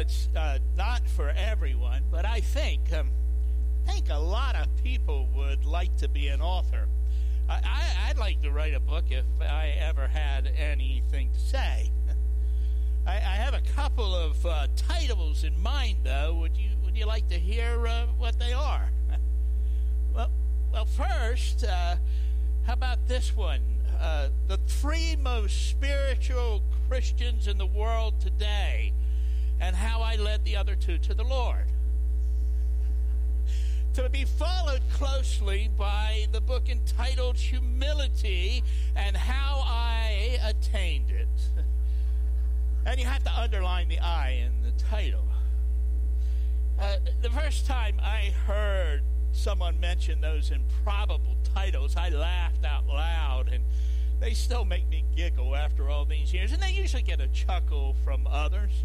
it's uh, not for everyone, but I think um, I think a lot of people would like to be an author. I, would like to write a book if I ever had anything to say. I, I have a couple of uh, titles in mind, though. Would you Would you like to hear uh, what they are? well, well, first, uh, how about this one? Uh, the three most spiritual Christians in the world today, and how I led the other two to the Lord to be followed closely by the book entitled Humility and How I Attained It. And you have to underline the I in the title. Uh, the first time I heard someone mention those improbable titles, I laughed out loud, and they still make me giggle after all these years. And they usually get a chuckle from others.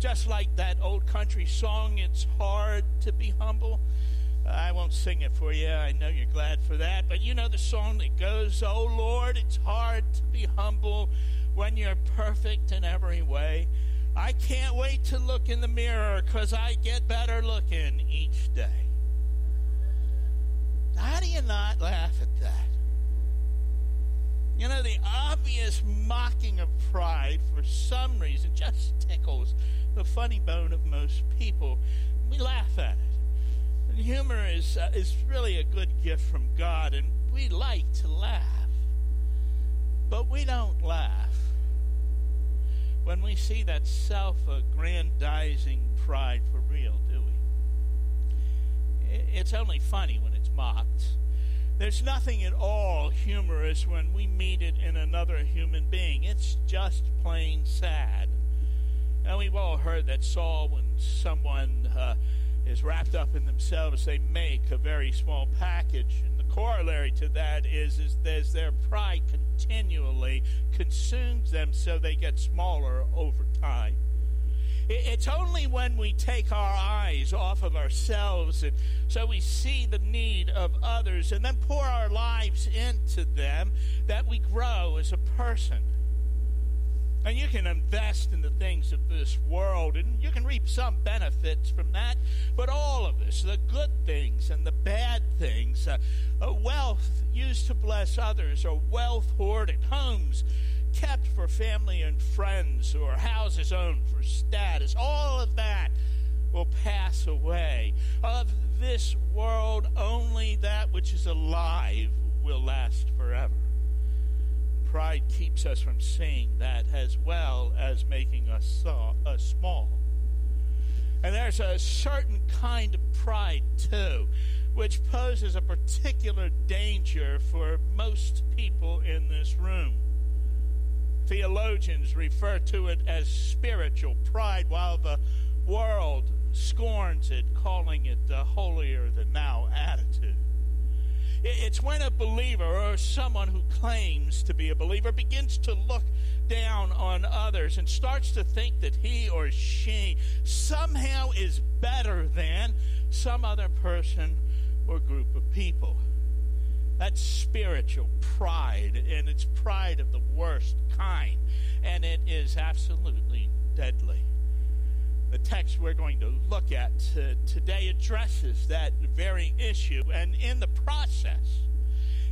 Just like that old country song, It's Hard to Be Humble. I won't sing it for you. I know you're glad for that. But you know the song that goes, Oh Lord, it's hard to be humble when you're perfect in every way. I can't wait to look in the mirror because I get better looking each day. How do you not laugh at that? You know, the obvious mocking of pride for some reason just tickles the funny bone of most people. We laugh at it. And humor is, uh, is really a good gift from God, and we like to laugh. But we don't laugh when we see that self aggrandizing pride for real, do we? It's only funny when it's mocked. There's nothing at all humorous when we meet it in another human being. It's just plain sad. And we've all heard that Saul when someone. Uh, is wrapped up in themselves, they make a very small package. And the corollary to that is, is there's their pride continually consumes them so they get smaller over time. It's only when we take our eyes off of ourselves and so we see the need of others and then pour our lives into them that we grow as a person. And you can invest in the things of this world, and you can reap some benefits from that. But all of this, the good things and the bad things, uh, uh, wealth used to bless others, or wealth hoarded, homes kept for family and friends, or houses owned for status, all of that will pass away. Of this world, only that which is alive will last forever pride keeps us from seeing that as well as making us uh, small. And there's a certain kind of pride, too, which poses a particular danger for most people in this room. Theologians refer to it as spiritual pride, while the world scorns it, calling it the holier than now attitude. It's when a believer or someone who claims to be a believer begins to look down on others and starts to think that he or she somehow is better than some other person or group of people. That's spiritual pride, and it's pride of the worst kind, and it is absolutely deadly. The text we're going to look at today addresses that very issue, and in the process,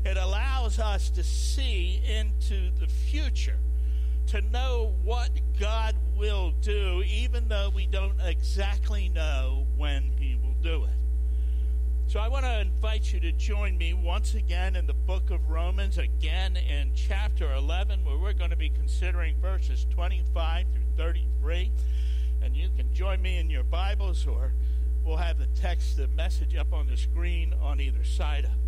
it allows us to see into the future, to know what God will do, even though we don't exactly know when He will do it. So I want to invite you to join me once again in the book of Romans, again in chapter 11, where we're going to be considering verses 25 through 33. And you can join me in your Bibles, or we'll have the text, the message up on the screen on either side of.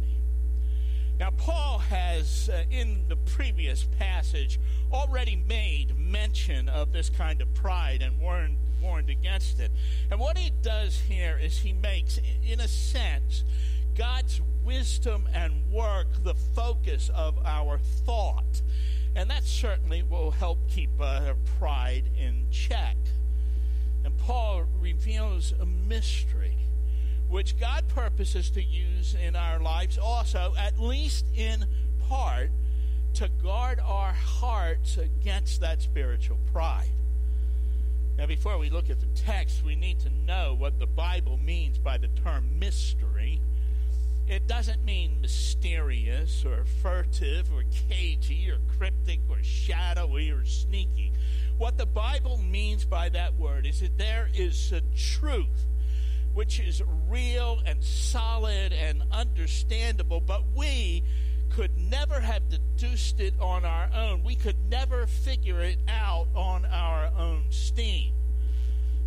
Now, Paul has, uh, in the previous passage, already made mention of this kind of pride and warned, warned against it. And what he does here is he makes, in a sense, God's wisdom and work the focus of our thought. And that certainly will help keep uh, pride in check. And Paul reveals a mystery which God purposes to use in our lives also, at least in part, to guard our hearts against that spiritual pride. Now, before we look at the text, we need to know what the Bible means by the term mystery. It doesn't mean mysterious or furtive or cagey or cryptic or shadowy or sneaky. What the Bible means by that word is that there is a truth which is real and solid and understandable, but we could never have deduced it on our own. We could never figure it out on our own steam.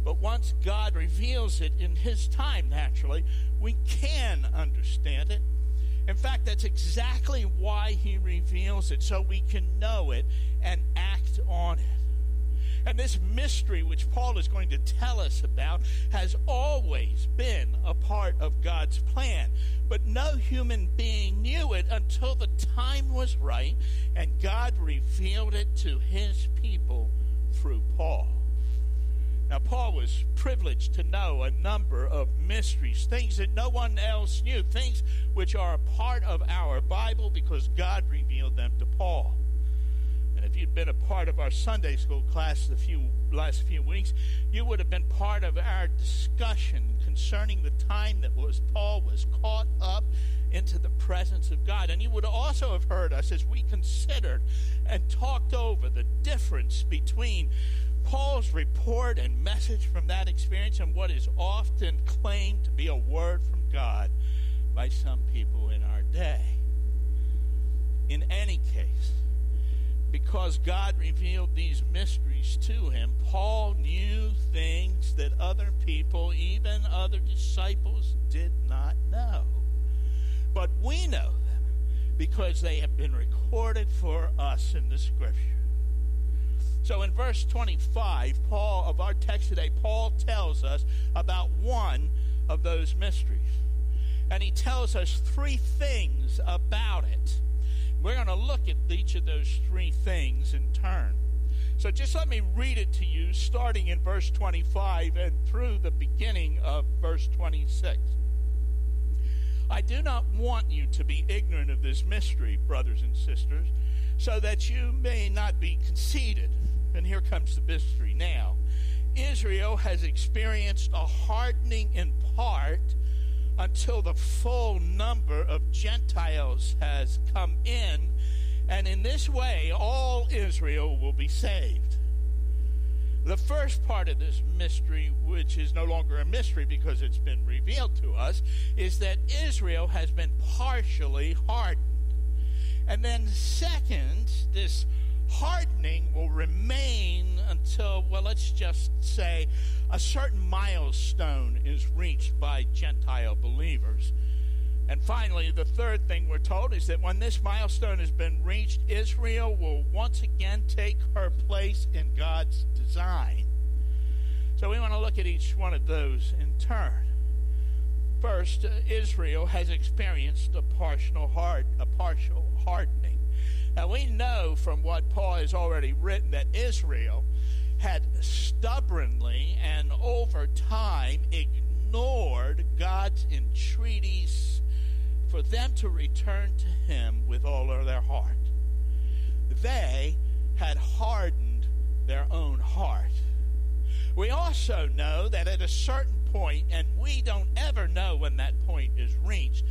But once God reveals it in His time, naturally, we can understand it. In fact, that's exactly why He reveals it, so we can know it and act on it. And this mystery, which Paul is going to tell us about, has always been a part of God's plan. But no human being knew it until the time was right and God revealed it to his people through Paul. Now, Paul was privileged to know a number of mysteries, things that no one else knew, things which are a part of our Bible because God revealed them to Paul. If you'd been a part of our Sunday school class the few last few weeks, you would have been part of our discussion concerning the time that was Paul was caught up into the presence of God. And you would also have heard us as we considered and talked over the difference between Paul's report and message from that experience and what is often claimed to be a word from God by some people in our day. In any case, because God revealed these mysteries to him, Paul knew things that other people, even other disciples, did not know. But we know them because they have been recorded for us in the Scripture. So in verse 25, Paul of our text today, Paul tells us about one of those mysteries. And he tells us three things about it. We're going to look at each of those three things in turn. So just let me read it to you, starting in verse 25 and through the beginning of verse 26. I do not want you to be ignorant of this mystery, brothers and sisters, so that you may not be conceited. And here comes the mystery now. Israel has experienced a hardening in part until the full number of Gentiles has come in, and in this way all Israel will be saved. The first part of this mystery, which is no longer a mystery because it's been revealed to us, is that Israel has been partially hardened. And then, second, this hardening will remain until, well, let's just say a certain milestone is reached by Gentile believers. And finally, the third thing we're told is that when this milestone has been reached, Israel will once again take her place in God's design. So we want to look at each one of those in turn. First, Israel has experienced a partial hard, a partial hardening. Now we know from what Paul has already written that Israel had stubbornly and over time ignored God's entreaties for them to return to Him with all of their heart. They had hardened their own heart. We also know that at a certain point, and we don't ever know when that point is reached,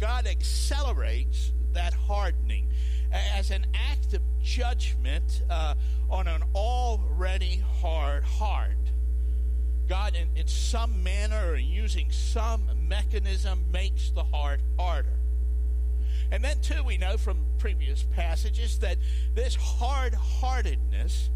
God accelerates that hardening as an act of judgment uh, on an already hard heart. God, in, in some manner or using some mechanism, makes the heart harder. And then, too, we know from previous passages that this hard heartedness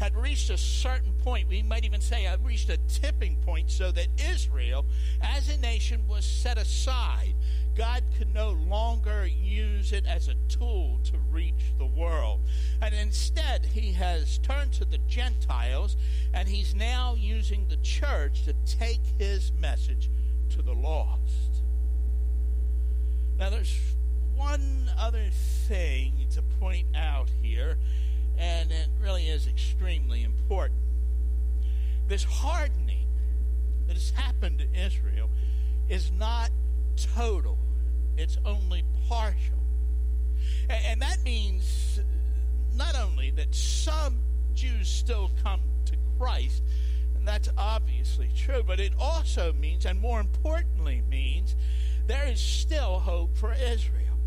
had reached a certain point. We might even say had reached a tipping point so that Israel, as a nation, was set aside God could no longer use it as a tool to reach the world. And instead, he has turned to the Gentiles, and he's now using the church to take his message to the lost. Now, there's one other thing to point out here, and it really is extremely important. This hardening that has happened to Israel is not total it's only partial. And, that means not only that some Jews still come to Christ, and That's obviously true, but it also means, and more importantly, means there is still hope for Israel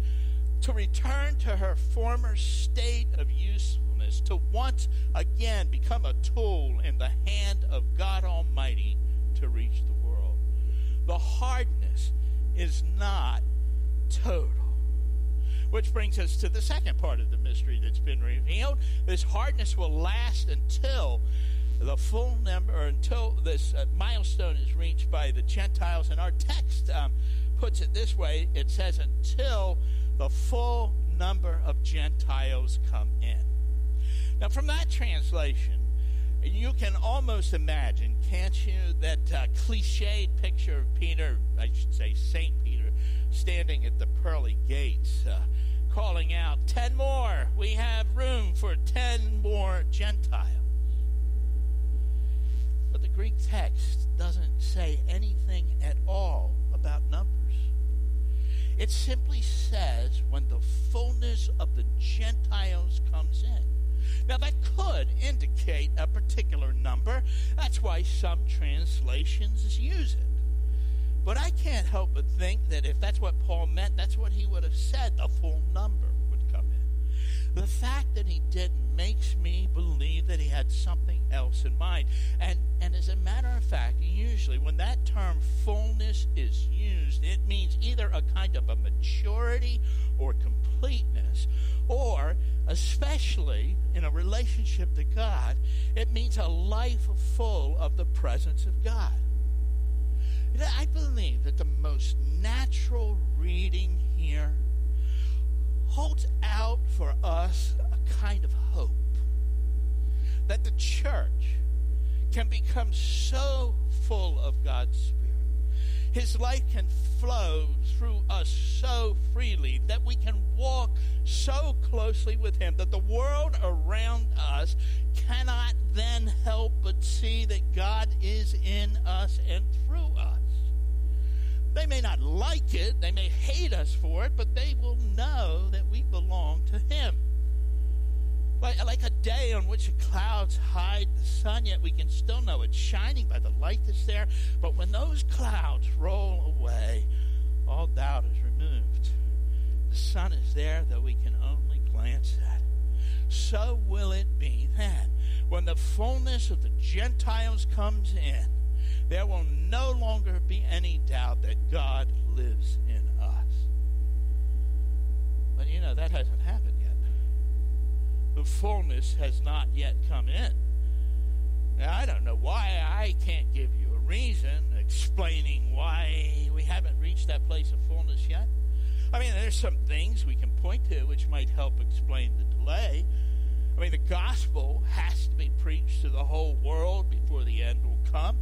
to return to her former state of usefulness, to once again become a tool in the hand of God Almighty to reach the world. The hardness is not total. Which brings us to the second part of the mystery that's been revealed. This hardness will last until the full number, or until this uh, milestone is reached by the Gentiles. And our text um, puts it this way it says, until the full number of Gentiles come in. Now, from that translation, you can almost imagine, can't you, that uh, cliched picture of Peter, I should say St. Peter, standing at the pearly gates, uh, calling out, Ten more! We have room for ten more Gentiles. But the Greek text doesn't say anything at all about numbers. It simply says when the fullness of the Gentiles comes in. Now, that could indicate a particular number. That's why some translations use it. But I can't help but think that if that's what Paul meant, that's what he would have said the full number would come in. The fact that he didn't makes me believe that he had something else in mind. And, and as a matter of fact, usually when that term fullness is used, it means either a kind of a maturity or completeness, or especially in a relationship to God, it means a life full of the presence of God. I believe that the most natural reading here holds out for us a kind of hope that the church can become so full of God's Spirit. His life can flow through us so freely that we can walk so closely with Him that the world around us cannot then help but see that God is in us and through us. They may not like it, they may hate us for it, but they will know that we belong to Him. Like, like a day on which the clouds hide the sun, yet we can still know it's shining by the light that's there. But when those clouds roll away, all doubt is removed. The sun is there, though we can only glance at it. So will it be then. When the fullness of the Gentiles comes in, there will no longer be any doubt that God lives in us. But you know, that hasn't happened yet. the fullness has not yet come in. Now, I don't know why. I can't give you a reason explaining why we haven't reached that place of fullness yet. I mean, there's some things we can point to which might help explain the delay. I mean, the gospel has to be preached to the whole world before the end will come.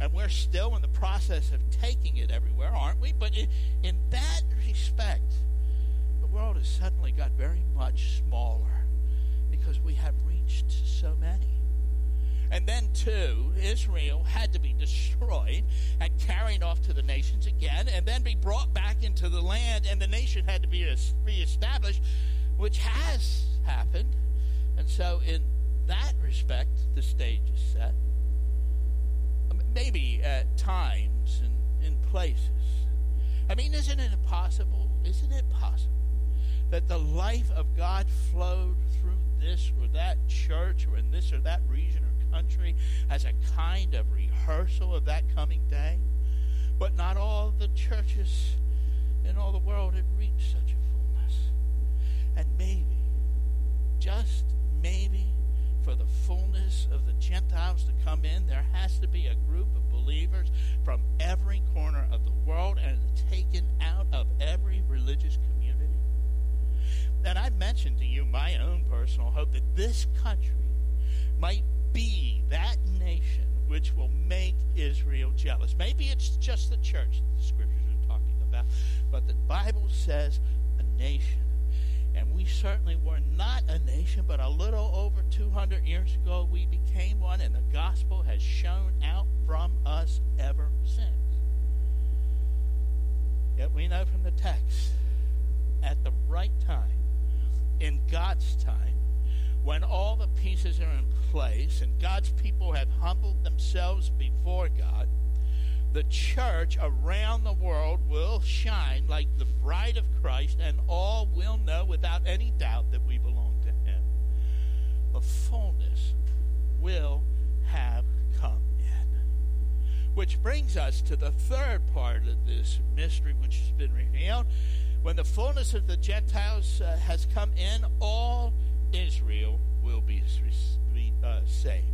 And we're still in the process of taking it everywhere, aren't we? But in, in that respect, the world has suddenly got very much smaller because we have reached so many. And then, too, Israel had to be destroyed and carried off to the nations again, and then be brought back into the land, and the nation had to be reestablished, which has happened. And so, in that respect, the stage at times and in places. I mean, isn't it possible? Isn't it possible that the life of God flowed through this or that church or in this or that region or country as a kind of rehearsal of that coming day. But not all the churches in all the world had reached such a fullness. And maybe, just maybe, for the fullness of the Gentiles to come in, there has to be a group of believers from every corner of the world and taken out of every religious community and I mentioned to you my own personal hope that this country might be that nation which will make Israel jealous. Maybe it's just the church that the scriptures are talking about, but the Bible says a nation. Certainly were not a nation, but a little over 200 years ago we became one, and the gospel has shone out from us ever since. Yet we know from the text, at the right time, in God's time, when all the pieces are in place and God's people have humbled themselves before God, the church around the world will shine like the bride of Christ, and all will know without any doubt that we belong to Him. The fullness will have come in. Which brings us to the third part of this mystery which has been revealed. When the fullness of the Gentiles uh, has come in, all Israel will be, uh, saved.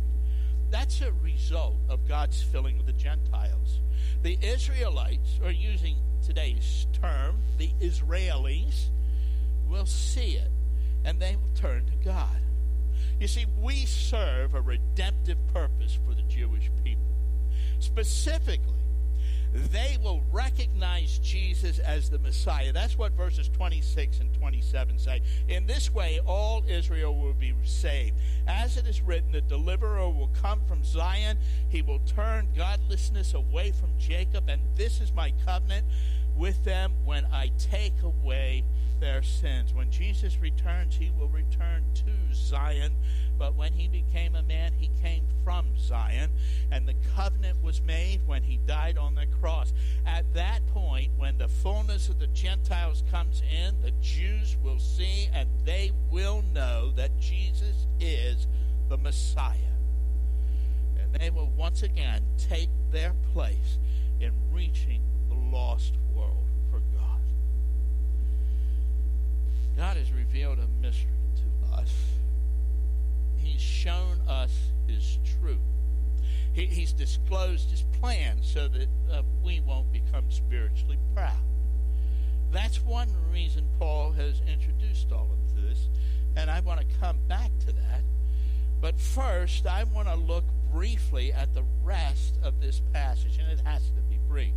That's a result of God's filling of the Gentiles. The Israelites, or using today's term, the Israelis, will see it and they will turn to God. You see, we serve a redemptive purpose for the Jewish people. Specifically, they will recognize Jesus as the Messiah. That's what verses 26 and 27 say. In this way, all Israel will be saved. As it is written, the deliverer will come from Zion. He will turn godlessness away from Jacob, and this is my covenant with them when I take away their sins. When Jesus returns, he will return to Zion but when he became a man, he came from Zion, and the covenant was made when he died on the cross. At that point, when the fullness of the Gentiles comes in, the Jews will see and they will know that Jesus is the Messiah. And they will once again take their place in reaching the lost world for God. God has revealed a mystery to us he's shown us his truth. He, he's disclosed his plan so that uh, we won't become spiritually proud. That's one reason Paul has introduced all of this, and I want to come back to that. But first, I want to look briefly at the rest of this passage, and it has to be brief.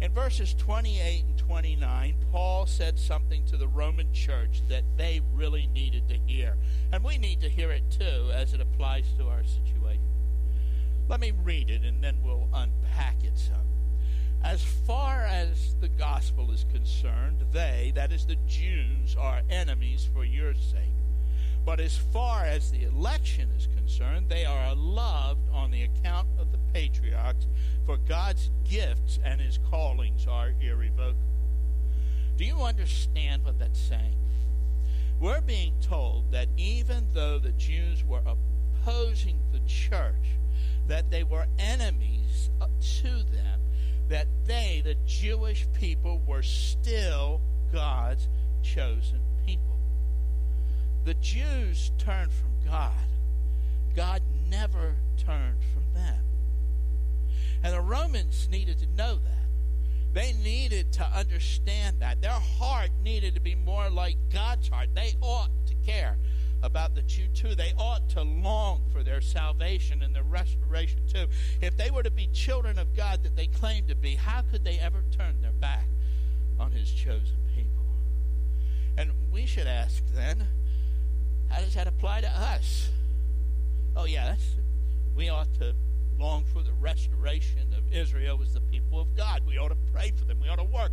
In verses 28 and 29, Paul said something to the Roman church that they really needed to hear. And we need to hear it too as it applies to our situation. Let me read it and then we'll unpack it some. As far as the gospel is concerned, they, that is the Jews, are enemies for your sake. But as far as the election is concerned, they are loved on the account of the patriarchs for God's gifts and his callings are irrevocable. Do you understand what that's saying? We're being told that even though the Jews were opposing the church, that they were enemies to them, that they, the Jewish people, were still God's chosen. The Jews turned from God. God never turned from them. And the Romans needed to know that. They needed to understand that. Their heart needed to be more like God's heart. They ought to care about the Jew too. They ought to long for their salvation and their restoration too. If they were to be children of God that they claimed to be, how could they ever turn their back on his chosen people? And we should ask then, how does that apply to us? Oh, yes, we ought to long for the restoration of Israel as the people of God. We ought to pray for them. We ought to work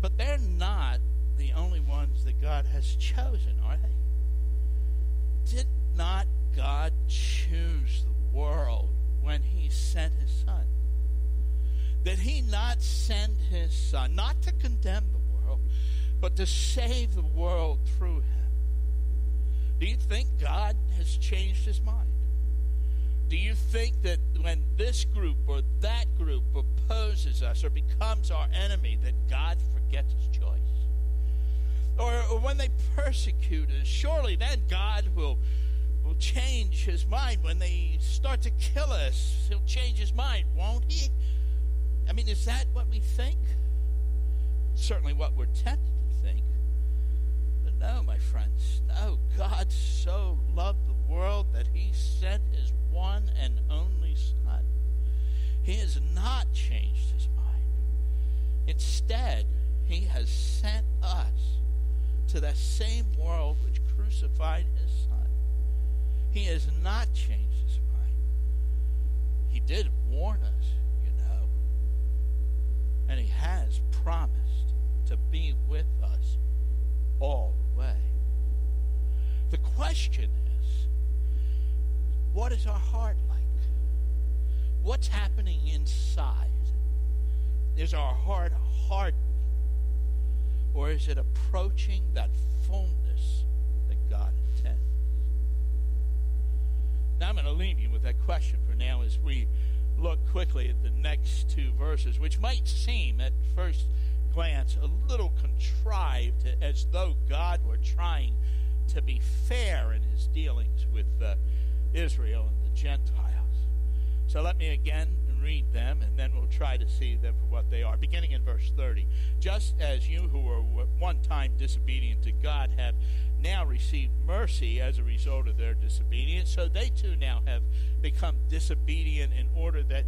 But they're not the only ones that God has chosen, are they? Did not God choose the world when he sent his son? Did he not send his son, not to condemn the world, but to save the world through him? Do you think God has changed his mind? Do you think that when this group or that group opposes us or becomes our enemy, that God forgets his choice? Or, when they persecute us, surely then God will, will change his mind. When they start to kill us, he'll change his mind, won't he? I mean, is that what we think? Certainly what we're tempted no, my friends, no. God so loved the world that he sent his one and only Son. He has not changed his mind. Instead, he has sent us to that same world which crucified his Son. He has not changed his mind. He did warn us, you know, and he has promised to be with us all way. The question is what is our heart like? What's happening inside? Is our heart hardening? Or is it approaching that fullness that God intends? Now I'm going to leave you with that question for now as we look quickly at the next two verses, which might seem at first glance a little contrived, as though God were trying to be fair in his dealings with uh, Israel and the Gentiles. So let me again read them, and then we'll try to see them for what they are. Beginning in verse 30. Just as you who were one time disobedient to God have now received mercy as a result of their disobedience, so they too now have become disobedient in order that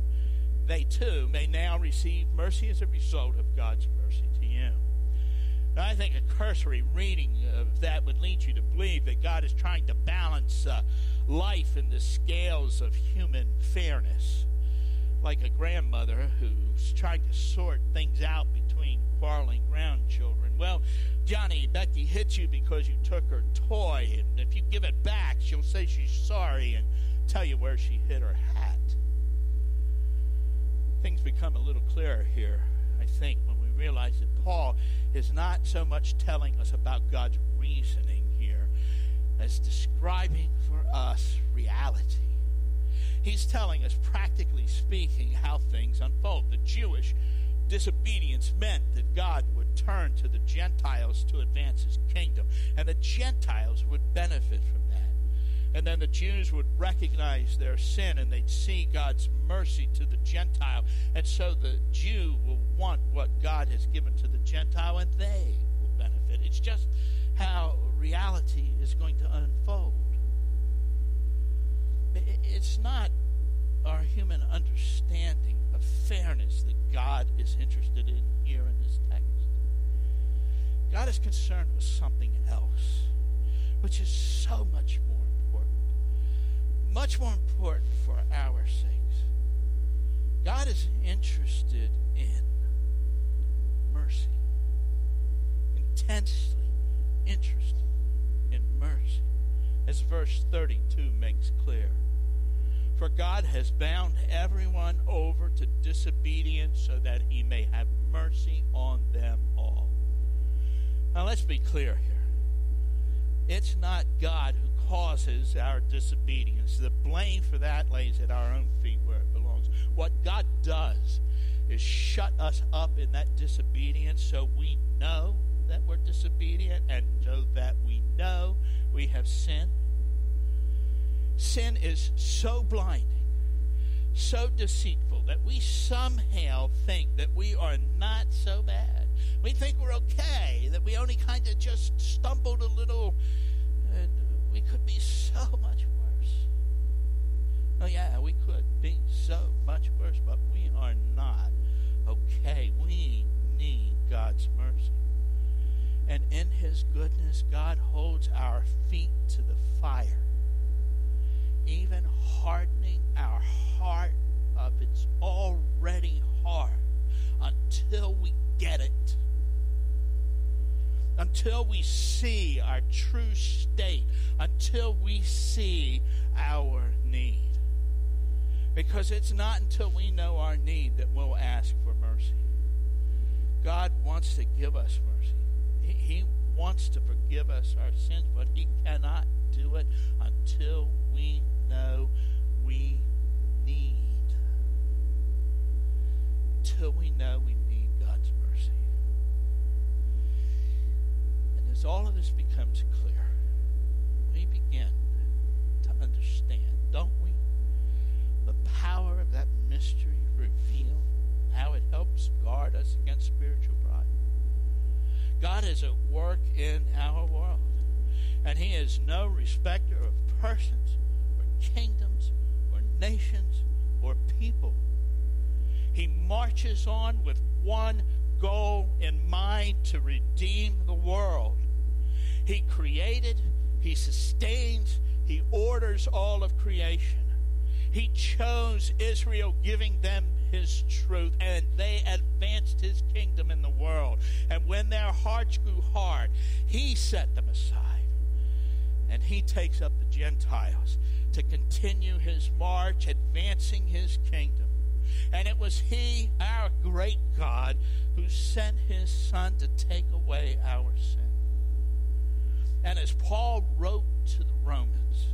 they too may now receive mercy as a result of God's mercy to you. Now, I think a cursory reading of that would lead you to believe that God is trying to balance uh, life in the scales of human fairness, like a grandmother who's trying to sort things out between quarreling grandchildren. Well, Johnny, Becky hit you because you took her toy, and if you give it back, she'll say she's sorry and tell you where she hid her hat. Things become a little clearer here, I think, when we realize that Paul is not so much telling us about God's reasoning here as describing for us reality. He's telling us, practically speaking, how things unfold. The Jewish disobedience meant that God would turn to the Gentiles to advance his kingdom, and the Gentiles would benefit from that. And then the Jews would recognize their sin and they'd see God's mercy to the Gentile. And so the Jew will want what God has given to the Gentile, and they will benefit. It's just how reality is going to unfold. It's not our human understanding of fairness that God is interested in here in this text. God is concerned with something else, which is so much more. Much more important for our sakes. God is interested in mercy. Intensely interested in mercy. As verse 32 makes clear. For God has bound everyone over to disobedience so that he may have mercy on them all. Now let's be clear here. It's not God who causes our disobedience. The blame for that lays at our own feet where it belongs. What God does is shut us up in that disobedience so we know that we're disobedient and so that we know we have sinned Sin is so blinding, so deceitful that we somehow think that we are not so bad. We think we're okay, that we only kind of just stumbled a little, and we could be so much worse. Oh, yeah, we could be so much worse, but we are not okay. We need God's mercy. And in His goodness, God holds our feet to the fire even hardening our heart of it's already hard until we get it. Until we see our true state, until we see our need. Because it's not until we know our need that we'll ask for mercy. God wants to give us mercy. He, wants to forgive us our sins, but He cannot do it until we know we need. Until we know we need God's mercy. And as all of this becomes clear, we begin to understand, don't we? The power of that mystery revealed, how it helps guard us against spiritual. God is at work in our world, and He is no respecter of persons or kingdoms or nations or people. He marches on with one goal in mind to redeem the world. He created, He sustains, He orders all of creation. He chose Israel, giving them His truth, and they advanced His kingdom in the world. And when their hearts grew hard, He set them aside And he takes up the Gentiles to continue his march, advancing his kingdom. And it was he, our great God, who sent his Son to take away our sin. And as Paul wrote to the Romans,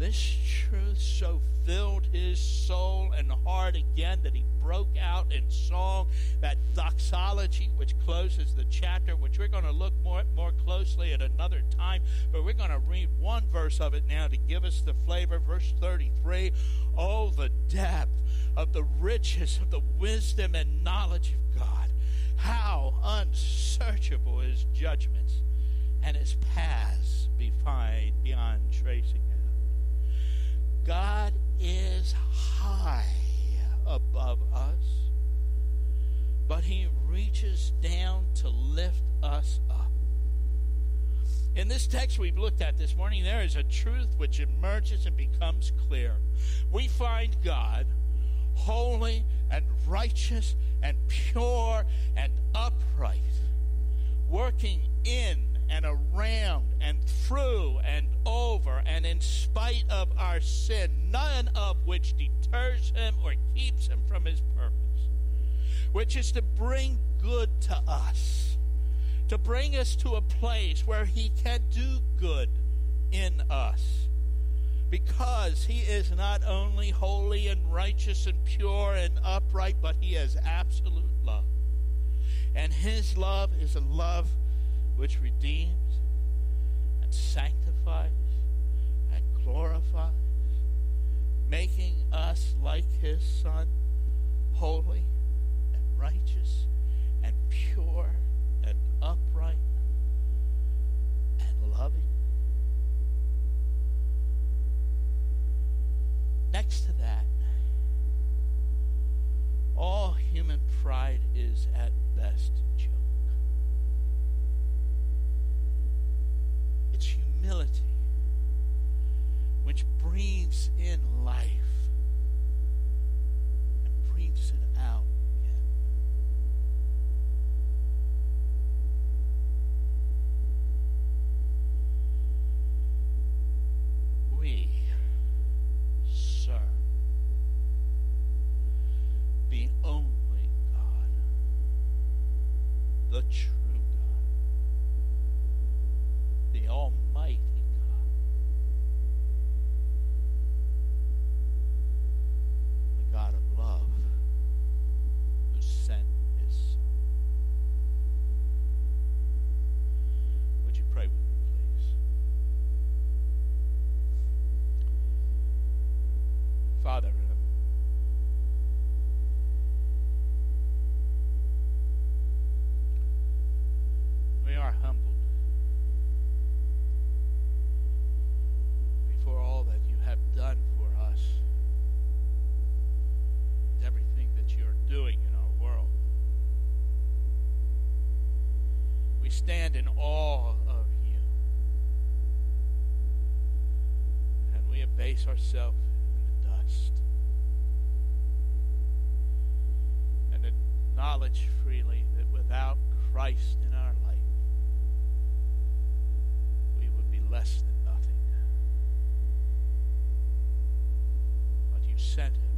this truth so filled his soul and heart again that he broke out in song, that doxology which closes the chapter, which we're going to look more, more closely at another time, but we're going to read one verse of it now to give us the flavor. Verse 33 Oh, the depth of the riches of the wisdom and knowledge of God! How unsearchable his judgments and his paths beyond tracing God is high above us, but He reaches down to lift us up. In this text we've looked at this morning, there is a truth which emerges and becomes clear. We find God holy and righteous and pure and upright, working in and around and through and over and in spite of our sin, none of which deters him or keeps him from his purpose, which is to bring good to us, to bring us to a place where he can do good in us. Because he is not only holy and righteous and pure and upright, but he has absolute love. And his love is a love which redeems and sanctifies and glorifies, making us like his Son, holy and righteous and pure and upright and loving. Next to that, all human pride is at best humility, which breathes in life and breathes it out again. We serve the only God, the true. Stand in awe of you. And we abase ourselves in the dust. And acknowledge freely that without Christ in our life, we would be less than nothing. But you sent him